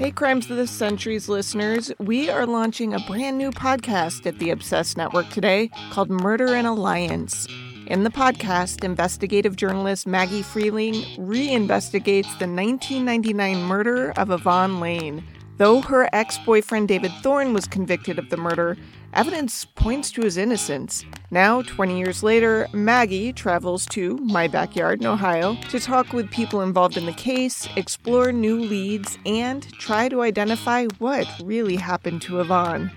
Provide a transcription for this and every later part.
Hey, Crimes of the Centuries listeners, we are launching a brand new podcast at the Obsessed Network today called Murder in Alliance. In the podcast, investigative journalist Maggie Freleng reinvestigates the 1999 murder of Yvonne Lane. Though her ex boyfriend David Thorne was convicted of the murder, evidence points to his innocence. Now, 20 years later, Maggie travels to my backyard in Ohio to talk with people involved in the case, explore new leads, and try to identify what really happened to Yvonne.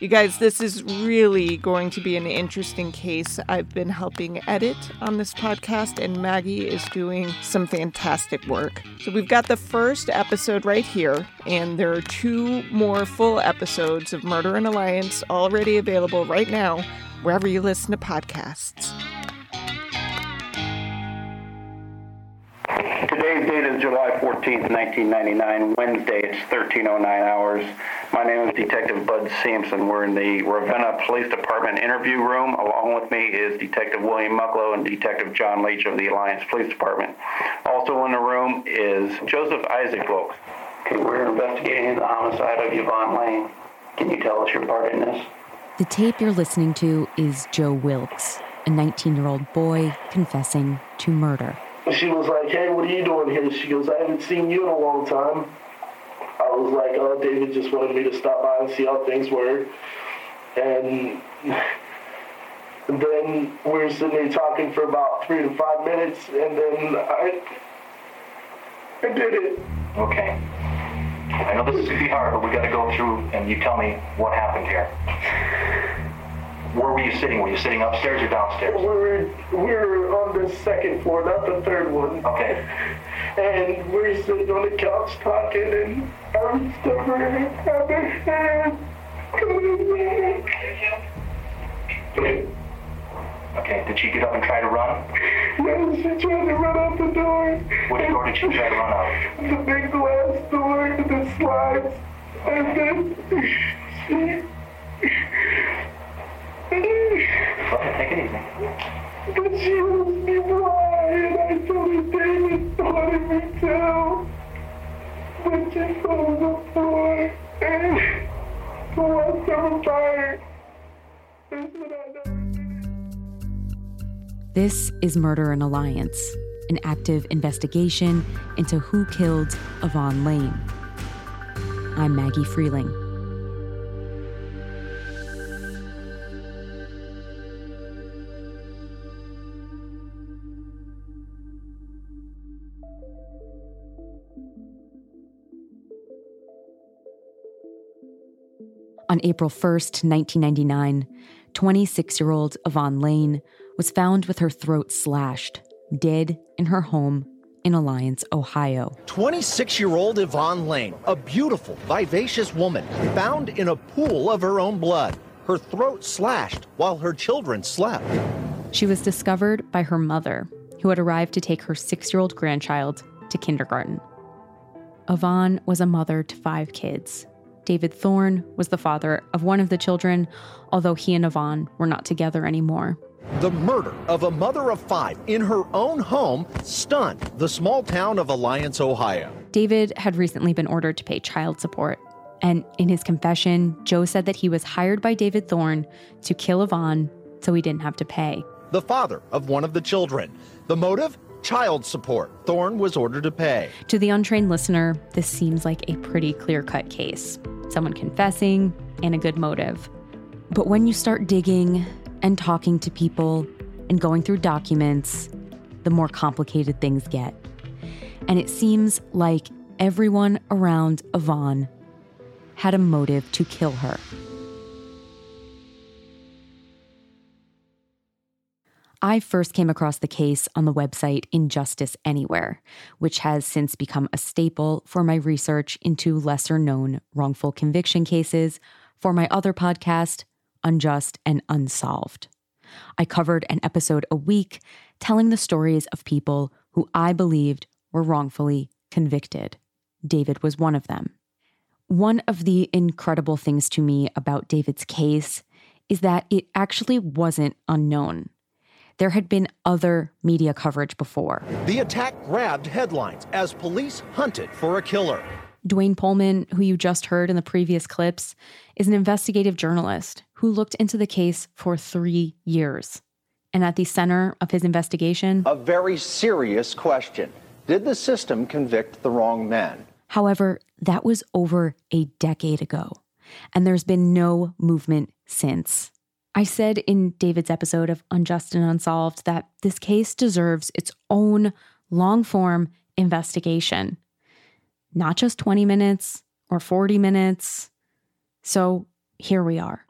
You guys, this is really going to be an interesting case. I've been helping edit on this podcast, and Maggie is doing some fantastic work. So, we've got the first episode right here, and there are two more full episodes of Murder in Alliance already available right now, wherever you listen to podcasts. Today's date is July 14th, 1999, Wednesday. It's 13.09 hours. My name is Detective Bud Sampson. We're in the Ravenna Police Department interview room. Along with me is Detective William Mucklow and Detective John Leach of the Alliance Police Department. Also in the room is Joseph Isaac Wilkes. Okay, we're investigating the homicide of Yvonne Lane. Can you tell us your part in this? The tape you're listening to is Joe Wilkes, a 19 year old boy confessing to murder. She was like, hey, what are you doing here? She goes, I haven't seen you in a long time. I was like, oh, David just wanted me to stop by and see how things were. And, and then we were sitting there talking for about three to five minutes, and then I, I did it. Okay. I know this is gonna be hard, but we gotta go through and you tell me what happened here. Where were you sitting? Were you sitting upstairs or downstairs? We were, we were on the second floor, not the third one. Okay. And we were sitting on the couch talking, and I was stubborn. Have a hand. Come on. Okay. Did she get up and try to run? No, she tried to run out the door. Which door did she try to run out? The big glass door that slides. And then she. Ahead, take it easy. But she I told David. But she floor, and the did. This is Murder in Alliance, an active investigation into who killed Yvonne Lane. I'm Maggie Freleng. On April 1st, 1999, 26 year old Yvonne Lane was found with her throat slashed, dead in her home in Alliance, Ohio. 26 year old Yvonne Lane, a beautiful, vivacious woman, found in a pool of her own blood, her throat slashed while her children slept. She was discovered by her mother, who had arrived to take her six year old grandchild to kindergarten. Yvonne was a mother to five kids. David Thorne was the father of one of the children, although he and Yvonne were not together anymore. The murder of a mother of five in her own home stunned the small town of Alliance, Ohio. David had recently been ordered to pay child support. And in his confession, Joe said that he was hired by David Thorne to kill Yvonne so he didn't have to pay. The father of one of the children. The motive? Child support. Thorne was ordered to pay. To the untrained listener, this seems like a pretty clear cut case someone confessing and a good motive. But when you start digging and talking to people and going through documents, the more complicated things get. And it seems like everyone around Yvonne had a motive to kill her. I first came across the case on the website Injustice Anywhere, which has since become a staple for my research into lesser known wrongful conviction cases for my other podcast, Unjust and Unsolved. I covered an episode a week telling the stories of people who I believed were wrongfully convicted. David was one of them. One of the incredible things to me about David's case is that it actually wasn't unknown there had been other media coverage before. The attack grabbed headlines as police hunted for a killer. Dwayne Pullman, who you just heard in the previous clips, is an investigative journalist who looked into the case for three years. And at the center of his investigation, a very serious question Did the system convict the wrong men? However, that was over a decade ago, and there's been no movement since. I said in David's episode of Unjust and Unsolved that this case deserves its own long form investigation, not just 20 minutes or 40 minutes. So here we are.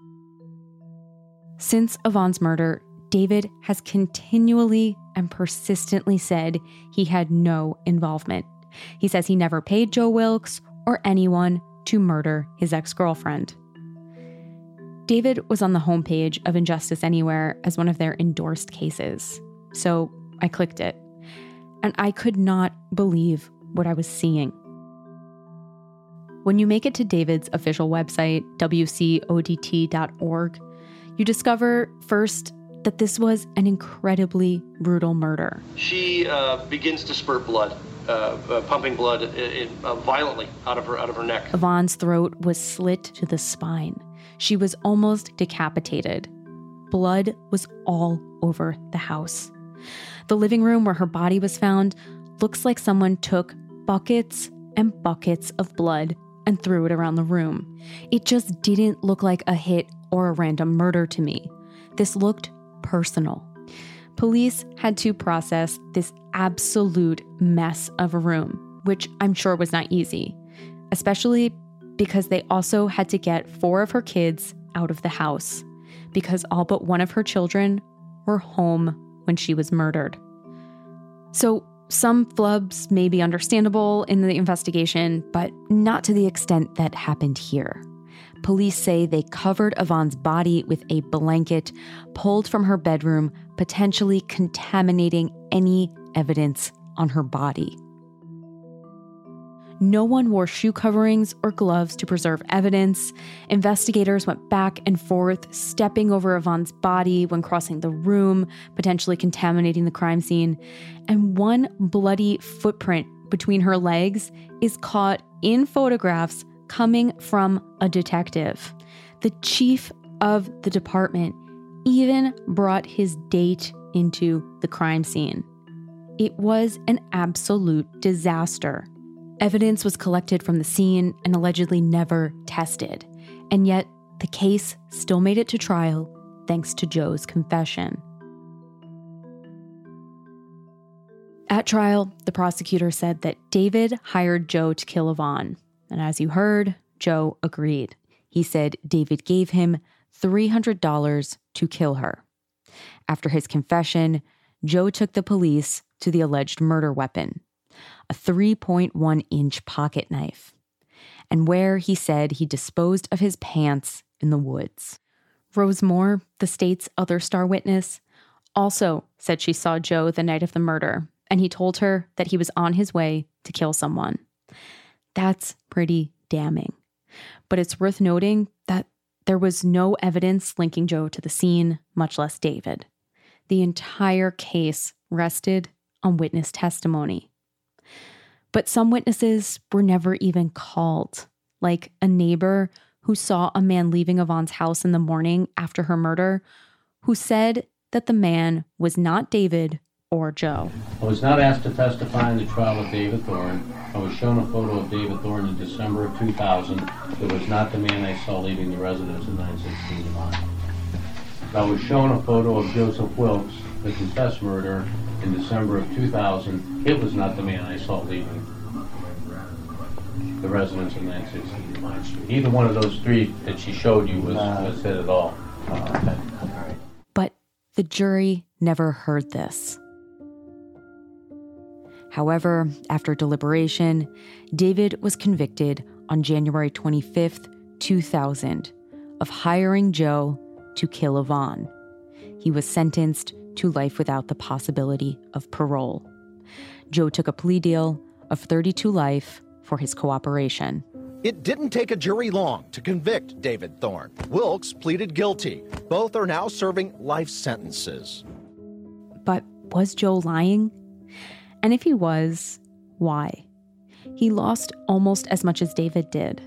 Since Yvonne's murder, David has continually and persistently said he had no involvement. He says he never paid Joe Wilkes or anyone to murder his ex girlfriend. David was on the homepage of Injustice Anywhere as one of their endorsed cases. So I clicked it, and I could not believe what I was seeing. When you make it to David's official website, wcodt.org, you discover first that this was an incredibly brutal murder. She uh, begins to spurt blood. Uh, uh, pumping blood uh, uh, violently out of her out of her neck. Yvonne's throat was slit to the spine. She was almost decapitated. Blood was all over the house. The living room where her body was found looks like someone took buckets and buckets of blood and threw it around the room. It just didn't look like a hit or a random murder to me. This looked personal. Police had to process this absolute mess of a room, which I'm sure was not easy, especially because they also had to get four of her kids out of the house because all but one of her children were home when she was murdered. So, some flubs may be understandable in the investigation, but not to the extent that happened here. Police say they covered Yvonne's body with a blanket pulled from her bedroom, potentially contaminating any evidence on her body. No one wore shoe coverings or gloves to preserve evidence. Investigators went back and forth, stepping over Yvonne's body when crossing the room, potentially contaminating the crime scene. And one bloody footprint between her legs is caught in photographs coming from a detective. The chief of the department even brought his date into the crime scene. It was an absolute disaster. Evidence was collected from the scene and allegedly never tested. And yet, the case still made it to trial thanks to Joe's confession. At trial, the prosecutor said that David hired Joe to kill Yvonne. And as you heard, Joe agreed. He said David gave him $300 to kill her. After his confession, Joe took the police to the alleged murder weapon a 3.1 inch pocket knife, and where he said he disposed of his pants in the woods. Rose Moore, the state's other star witness, also said she saw Joe the night of the murder, and he told her that he was on his way to kill someone. That's pretty damning. But it's worth noting that there was no evidence linking Joe to the scene, much less David. The entire case rested on witness testimony. But some witnesses were never even called, like a neighbor who saw a man leaving Yvonne's house in the morning after her murder, who said that the man was not David or Joe. I was not asked to testify in the trial of David Thorne. I was shown a photo of David Thorne in December of 2000. It was not the man I saw leaving the residence at 916 Devon. I was shown a photo of Joseph Wilkes, the confessed murderer, in December of 2000. It was not the man I saw leaving the residence in 916 Divine Street. Either one of those three that she showed you was, was it at all. Uh, but the jury never heard this. However, after deliberation, David was convicted on January 25th, 2000, of hiring Joe to kill Yvonne. He was sentenced to life without the possibility of parole. Joe took a plea deal of 32 life for his cooperation. It didn't take a jury long to convict David Thorne. Wilkes pleaded guilty. Both are now serving life sentences. But was Joe lying? And if he was, why? he lost almost as much as David did.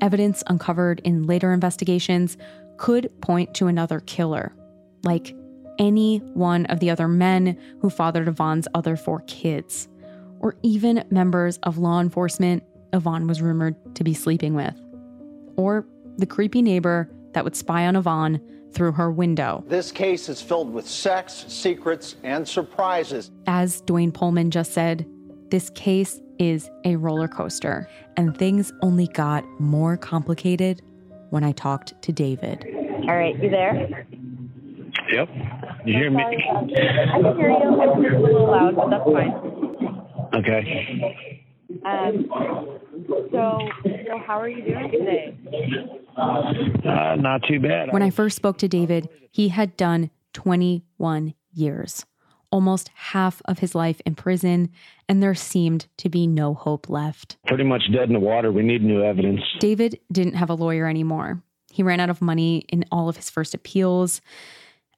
Evidence uncovered in later investigations could point to another killer, like any one of the other men who fathered Yvonne's other four kids, or even members of law enforcement Yvonne was rumored to be sleeping with, or the creepy neighbor that would spy on Yvonne through her window. This case is filled with sex, secrets, and surprises. As Dwayne Pullman just said, this case is a roller coaster, and things only got more complicated when I talked to David. All right, you there? Yep. You hear me? I can hear you. It's a little loud, but that's fine. Okay. Um, so, so how are you doing today? Uh, not too bad. When I first spoke to David, he had done 21 years, almost half of his life in prison, and there seemed to be no hope left. Pretty much dead in the water. We need new evidence. David didn't have a lawyer anymore. He ran out of money in all of his first appeals.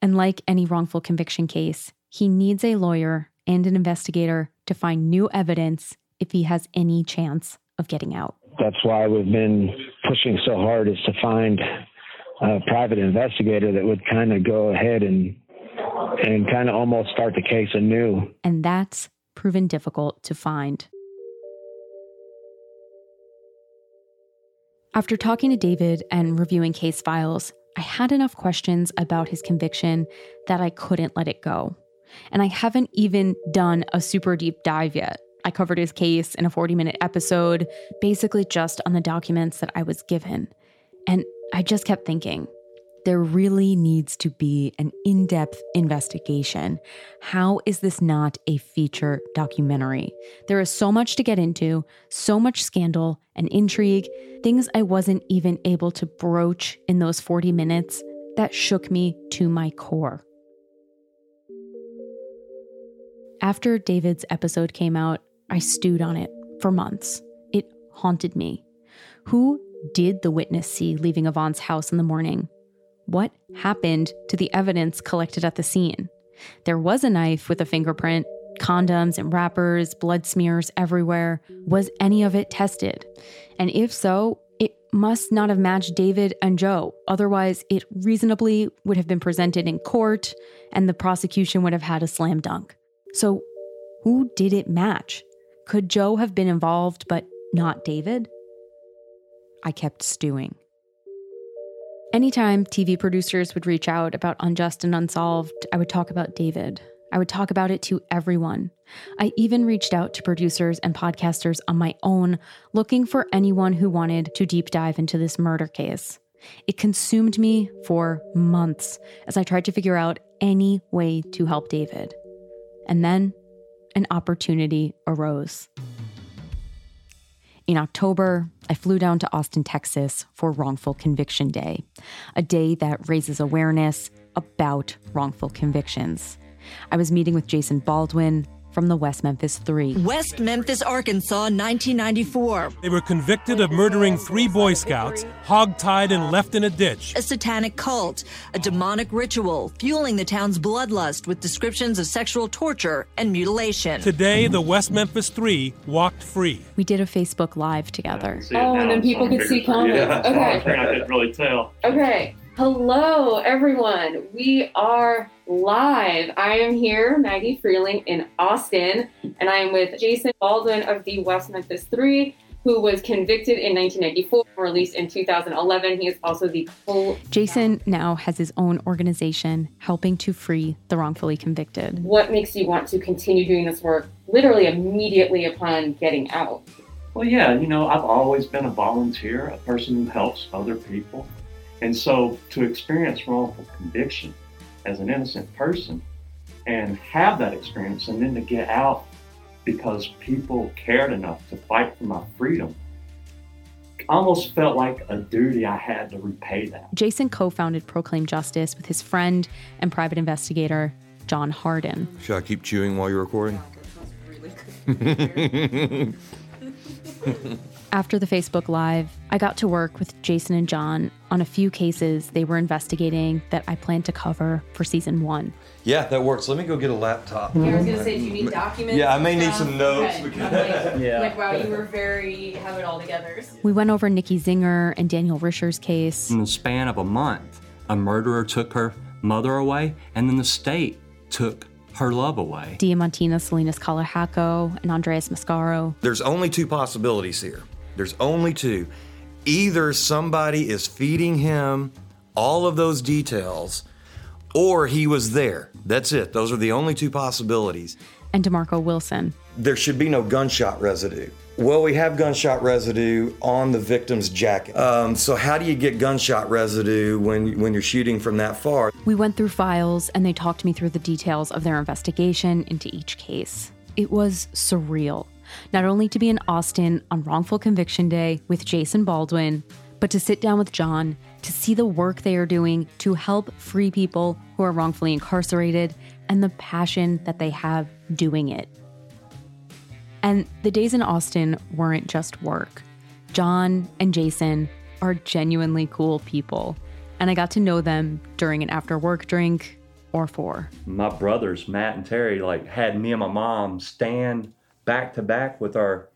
And like any wrongful conviction case, he needs a lawyer and an investigator to find new evidence if he has any chance of getting out. That's why we've been pushing so hard is to find a private investigator that would kind of go ahead and and kind of almost start the case anew. And that's proven difficult to find. After talking to David and reviewing case files, I had enough questions about his conviction that I couldn't let it go. And I haven't even done a super deep dive yet. I covered his case in a 40 minute episode, basically just on the documents that I was given. And I just kept thinking, there really needs to be an in depth investigation. How is this not a feature documentary? There is so much to get into, so much scandal and intrigue, things I wasn't even able to broach in those 40 minutes that shook me to my core. After David's episode came out, I stewed on it for months. It haunted me. Who did the witness see leaving Yvonne's house in the morning? What happened to the evidence collected at the scene? There was a knife with a fingerprint, condoms and wrappers, blood smears everywhere. Was any of it tested? And if so, it must not have matched David and Joe. Otherwise, it reasonably would have been presented in court and the prosecution would have had a slam dunk. So, who did it match? Could Joe have been involved but not David? I kept stewing. Anytime TV producers would reach out about Unjust and Unsolved, I would talk about David. I would talk about it to everyone. I even reached out to producers and podcasters on my own, looking for anyone who wanted to deep dive into this murder case. It consumed me for months as I tried to figure out any way to help David. And then an opportunity arose. In October, I flew down to Austin, Texas for Wrongful Conviction Day, a day that raises awareness about wrongful convictions. I was meeting with Jason Baldwin from the West Memphis Three. West Memphis, Arkansas, 1994. They were convicted of murdering three Boy Scouts, hogtied and left in a ditch. A satanic cult, a demonic ritual, fueling the town's bloodlust with descriptions of sexual torture and mutilation. Today, the West Memphis Three walked free. We did a Facebook Live together. Oh, and then people could see comments. Yeah. Okay. I didn't really tell. Okay. Hello, everyone. We are live. I am here, Maggie Freleng in Austin, and I am with Jason Baldwin of the West Memphis Three, who was convicted in 1994, released in 2011. He is also the co. Jason now has his own organization helping to free the wrongfully convicted. What makes you want to continue doing this work literally immediately upon getting out? Well, yeah, you know, I've always been a volunteer, a person who helps other people. And so to experience wrongful conviction as an innocent person and have that experience and then to get out because people cared enough to fight for my freedom almost felt like a duty I had to repay that. Jason co founded Proclaim Justice with his friend and private investigator, John Harden. Should I keep chewing while you're recording? After the Facebook Live, I got to work with Jason and John on a few cases they were investigating that I plan to cover for season one. Yeah, that works. Let me go get a laptop. Yeah, I was gonna say, do you need documents? Yeah, I may need some notes. Okay. because- I'm like, like, wow, you were very have it all together. We went over Nikki Zinger and Daniel Risher's case. In the span of a month, a murderer took her mother away, and then the state took her love away. Diamantina Salinas Calahacco and Andreas Mascaro. There's only two possibilities here. There's only two. Either somebody is feeding him all of those details, or he was there. That's it. Those are the only two possibilities. and DeMarco Wilson. There should be no gunshot residue. Well, we have gunshot residue on the victim's jacket. Um, so how do you get gunshot residue when when you're shooting from that far? We went through files and they talked me through the details of their investigation into each case. It was surreal, not only to be in Austin on wrongful conviction day with Jason Baldwin, but to sit down with John to see the work they are doing to help free people who are wrongfully incarcerated and the passion that they have doing it. And the days in Austin weren't just work. John and Jason are genuinely cool people, and I got to know them during an after work drink or four. my brothers Matt and Terry like had me and my mom stand back to back with our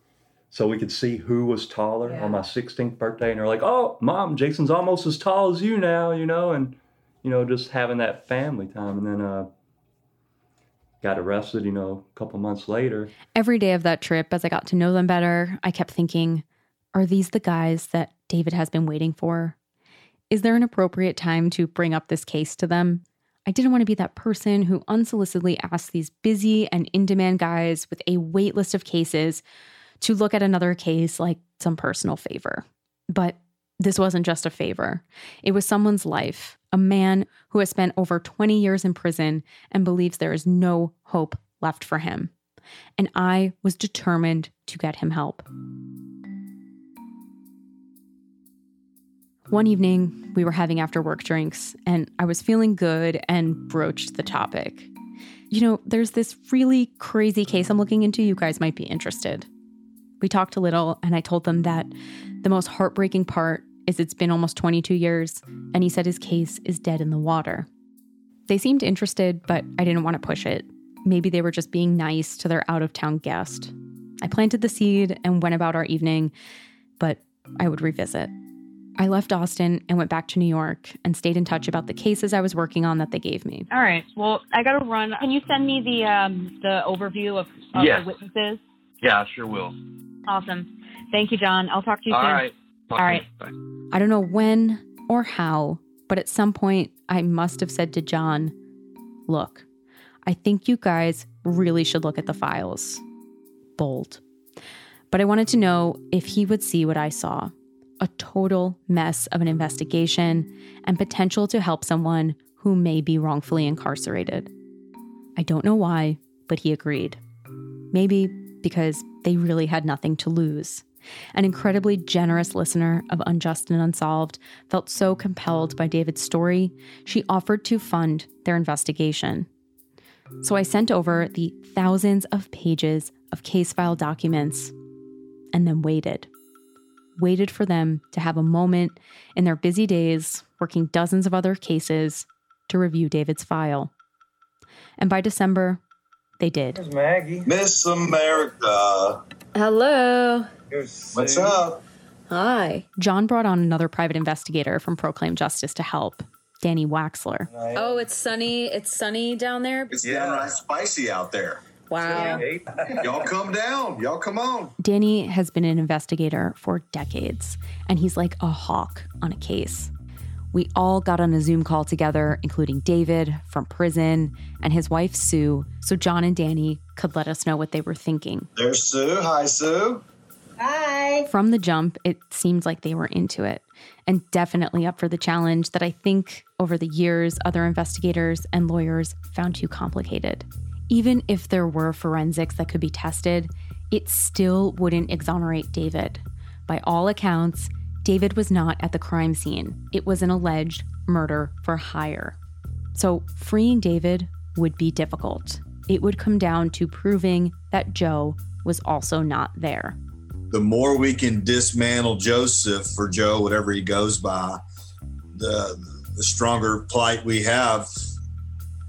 so we could see who was taller on my 16th birthday and they're like oh mom Jason's almost as tall as you now you know and you know just having that family time and then uh got arrested you know a couple months later Every day of that trip, as I got to know them better, I kept thinking, are these the guys that David has been waiting for? Is there an appropriate time to bring up this case to them? I didn't want to be that person who unsolicitedly asked these busy and in demand guys with a wait list of cases to look at another case like some personal favor. But this wasn't just a favor, it was someone's life, a man who has spent over 20 years in prison and believes there is no hope left for him. And I was determined to get him help. One evening, we were having after work drinks, and I was feeling good and broached the topic. You know, there's this really crazy case I'm looking into. You guys might be interested. We talked a little, and I told them that the most heartbreaking part is it's been almost 22 years, and he said his case is dead in the water. They seemed interested, but I didn't want to push it. Maybe they were just being nice to their out of town guest. I planted the seed and went about our evening, but I would revisit. I left Austin and went back to New York and stayed in touch about the cases I was working on that they gave me. All right. Well, I got to run. Can you send me the um the overview of, of Yes. the witnesses? Yeah, I sure will. Awesome. Thank you, John. I'll talk to you All soon. right. Talk All to right. you. Bye. I don't know when or how, but at some point I must have said to John, Look, I think you guys really should look at the files. Bold. But I wanted to know if he would see what I saw a total mess of an investigation and potential to help someone who may be wrongfully incarcerated. I don't know why, but he agreed. Maybe because they really had nothing to lose. An incredibly generous listener of Unjust and Unsolved felt so compelled by David's story, she offered to fund their investigation. So I sent over the thousands of pages of case file documents and then waited. Waited for them to have a moment in their busy days, working dozens of other cases, to review David's file. And by December, they did. Maggie. Miss America. Hello. What's up? Hi. John brought on another private investigator from Proclaim Justice to help, Danny Waxler. Oh, it's sunny. It's sunny down there. It's downright spicy out there. Wow. Y'all come down. Y'all come on. Danny has been an investigator for decades, and he's like a hawk on a case. We all got on a Zoom call together, including David from prison and his wife Sue, so John and Danny could let us know what they were thinking. There's Sue. Hi, Sue. Hi. From the jump, it seemed like they were into it and definitely up for the challenge that I think over the years other investigators and lawyers found too complicated. Even if there were forensics that could be tested, it still wouldn't exonerate David. By all accounts, David was not at the crime scene. It was an alleged murder for hire. So, freeing David would be difficult. It would come down to proving that Joe was also not there. the more we can dismantle Joseph for Joe, whatever he goes by, the the stronger plight we have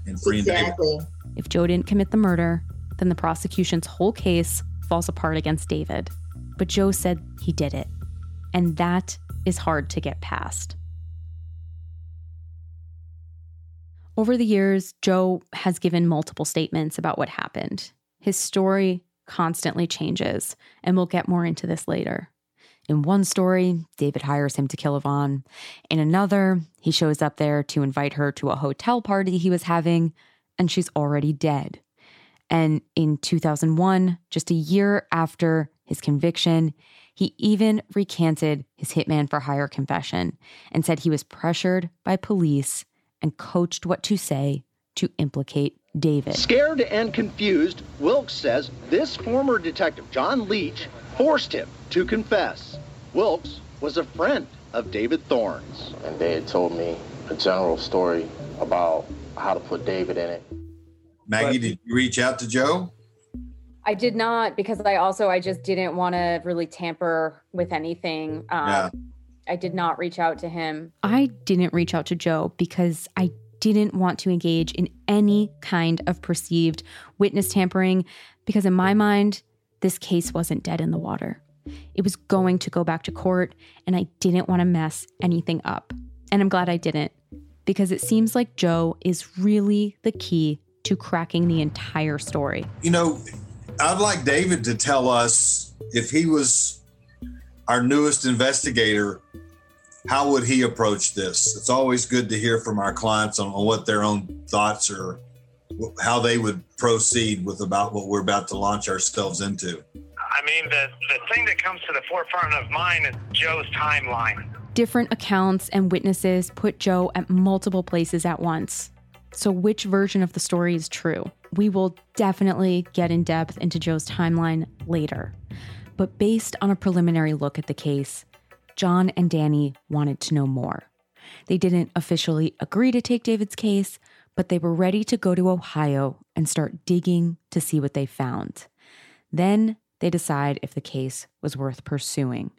in freeing David. If Joe didn't commit the murder, then the prosecution's whole case falls apart against David. But Joe said he did it. And that is hard to get past. Over the years, Joe has given multiple statements about what happened. His story constantly changes, and we'll get more into this later. In one story, David hires him to kill Yvonne. In another, he shows up there to invite her to a hotel party he was having, and she's already dead. And in 2001, just a year after his conviction, he even recanted his hitman for hire confession and said he was pressured by police and coached what to say to implicate David. Scared and confused, Wilkes says this former detective, John Leach, forced him to confess. Wilkes was a friend of David Thorne's. And they had told me a general story about how to put David in it. Maggie, did you reach out to Joe? I did not because I also I just didn't want to really tamper with anything. Um, Yeah. I did not reach out to him. I didn't reach out to Joe because I didn't want to engage in any kind of perceived witness tampering because, in my mind, this case wasn't dead in the water. It was going to go back to court, and I didn't want to mess anything up. And I'm glad I didn't because it seems like Joe is really the key to cracking the entire story. You know, I'd like David to tell us if he was our newest investigator, how would he approach this? It's always good to hear from our clients on, on what their own thoughts are, how they would proceed with about what we're about to launch ourselves into. I mean, the, the thing that comes to the forefront of mine is Joe's timeline. Different accounts and witnesses put Joe at multiple places at once. So, which version of the story is true? We will definitely get in depth into Joe's timeline later. But based on a preliminary look at the case, John and Danny wanted to know more. They didn't officially agree to take David's case, but they were ready to go to Ohio and start digging to see what they found. Then they decide if the case was worth pursuing.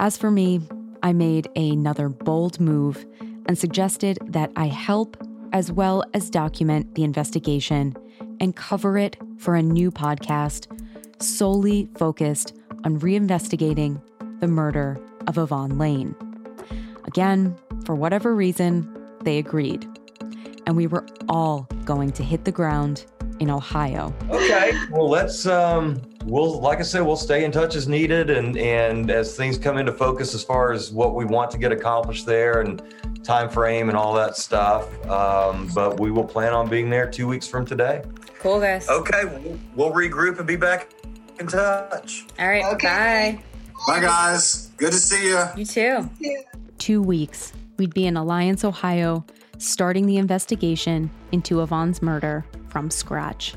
As for me, I made another bold move and suggested that I help as well as document the investigation and cover it for a new podcast solely focused on reinvestigating the murder of Yvonne Lane. Again, for whatever reason, they agreed. And we were all going to hit the ground in Ohio. Okay. Well, let's um we'll like I said, we'll stay in touch as needed and and as things come into focus as far as what we want to get accomplished there and time frame and all that stuff. Um, but we will plan on being there two weeks from today. Cool, guys. Okay, we'll, we'll regroup and be back in touch. All right. Okay. Bye. Bye, guys. Good to see you. You too. Two weeks, we'd be in Alliance, Ohio, starting the investigation into Yvonne's murder from scratch.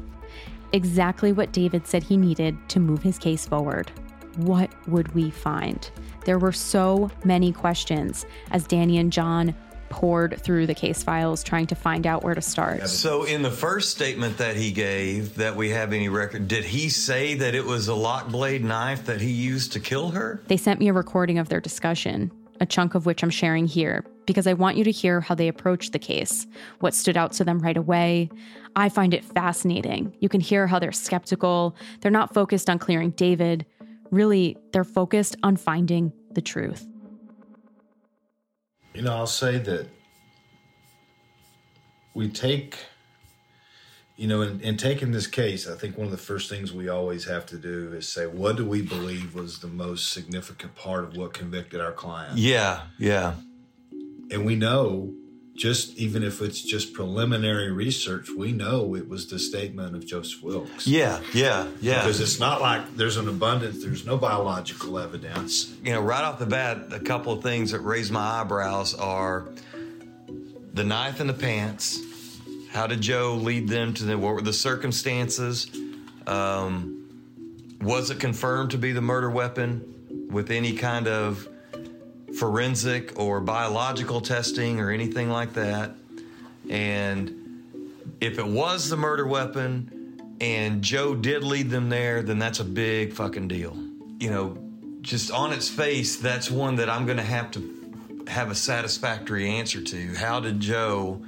Exactly what David said he needed to move his case forward. What would we find? There were so many questions as Danny and John poured through the case files trying to find out where to start. So, in the first statement that he gave, that we have any record, did he say that it was a lock blade knife that he used to kill her? They sent me a recording of their discussion, a chunk of which I'm sharing here, because I want you to hear how they approached the case, what stood out to them right away. I find it fascinating. You can hear how they're skeptical. They're not focused on clearing David. Really, they're focused on finding the truth. You know, I'll say that we take, you know, in, in taking this case, I think one of the first things we always have to do is say, what do we believe was the most significant part of what convicted our client? Yeah, yeah. And we know, just even if it's just preliminary research, we know it was the statement of Joseph Wilkes. Yeah, yeah, yeah. Because it's not like there's an abundance, there's no biological evidence. You know, right off the bat, a couple of things that raise my eyebrows are the knife in the pants. How did Joe lead them to the, what were the circumstances? Um, was it confirmed to be the murder weapon with any kind of forensic or biological testing or anything like that? And if it was the murder weapon and Joe did lead them there, then that's a big fucking deal. You know, just on its face, that's one that I'm going to have to have a satisfactory answer to. How did Joe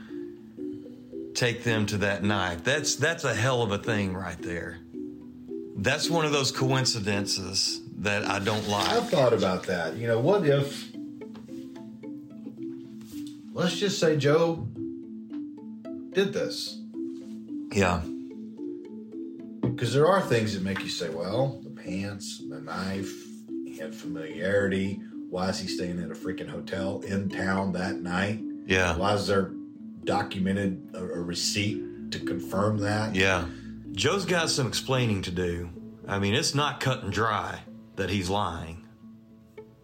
take them to that knife? That's that's a hell of a thing right there. That's one of those coincidences that I don't like. I've thought about that. You know, what if, let's just say Joe did this? Yeah. Because there are things that make you say, well, the pants, the knife, he had familiarity. Why is he staying at a freaking hotel in town that night? Yeah. Why is there documented a, a receipt to confirm that? Yeah. Joe's got some explaining to do. I mean, it's not cut and dry that he's lying.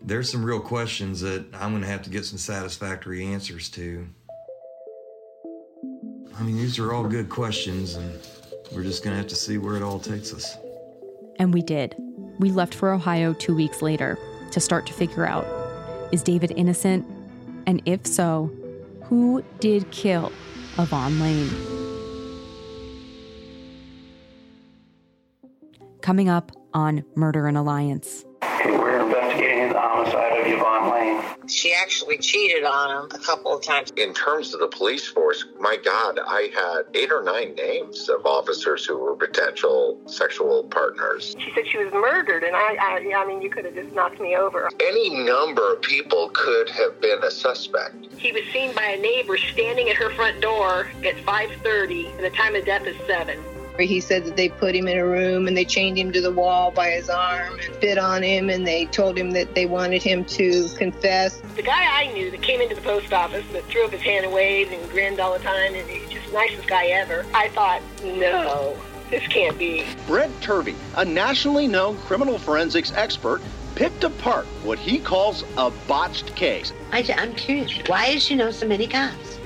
There's some real questions that I'm going to have to get some satisfactory answers to. I mean, these are all good questions, and we're just going to have to see where it all takes us. And we did. We left for Ohio two weeks later to start to figure out is David innocent? And if so, who did kill Yvonne Lane? Coming up on Murder in Alliance. We're investigating the homicide of Yvonne. She actually cheated on him a couple of times. In terms of the police force, my God, I had eight or nine names of officers who were potential sexual partners. She said she was murdered, and I, I, I mean, you could have just knocked me over. Any number of people could have been a suspect. He was seen by a neighbor standing at her front door at 5:30, and the time of death is seven. He said that they put him in a room and they chained him to the wall by his arm and spit on him and they told him that they wanted him to confess. The guy I knew that came into the post office that threw up his hand and waved and grinned all the time and he's just the nicest guy ever. I thought, no, this can't be. Brent Turvey, a nationally known criminal forensics expert, picked apart what he calls a botched case. I, am curious. Why does she know so many cops?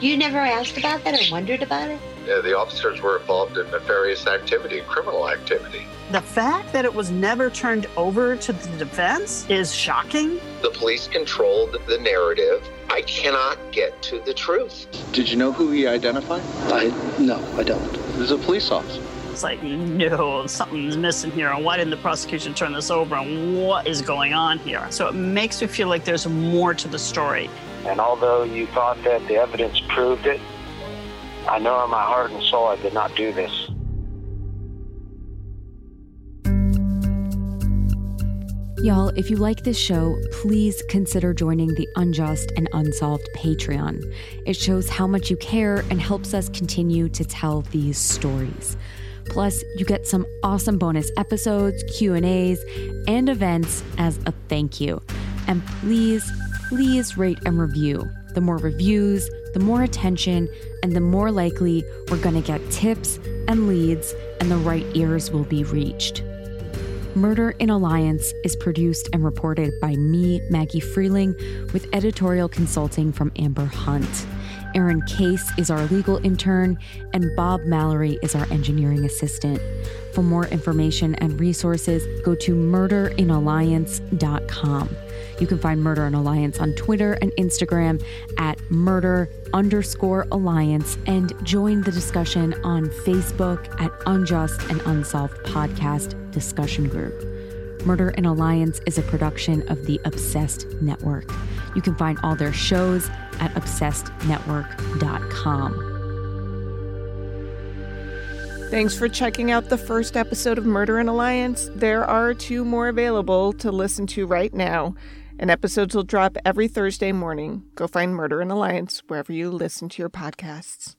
You never asked about that or wondered about it? Uh, the officers were involved in nefarious activity, criminal activity. The fact that it was never turned over to the defense is shocking. The police controlled the narrative. I cannot get to the truth. Did you know who he identified? I no, I don't. He was a police officer. It's like, no, something's missing here. And why didn't the prosecution turn this over? And what is going on here? So it makes me feel like there's more to the story. And although you thought that the evidence proved it, I know in my heart and soul I did not do this. Y'all, if you like this show, please consider joining the Unjust and Unsolved Patreon. It shows how much you care and helps us continue to tell these stories. Plus, you get some awesome bonus episodes, Q&As, and events as a thank you. And please, please rate and review. The more reviews, the more attention, and the more likely we're going to get tips and leads, and the right ears will be reached. Murder in Alliance is produced and reported by me, Maggie Freleng, with editorial consulting from Amber Hunt. Aaron Case is our legal intern, and Bob Mallory is our engineering assistant. For more information and resources, go to murderinalliance.com. You can find Murder in Alliance on Twitter and Instagram at murder underscore alliance and join the discussion on Facebook at Unjust and Unsolved Podcast Discussion Group. Murder in Alliance is a production of the Obsessed Network. You can find all their shows at obsessednetwork.com. Thanks for checking out the first episode of Murder in Alliance. There are two more available to listen to right now, and episodes will drop every Thursday morning. Go find Murder in Alliance wherever you listen to your podcasts.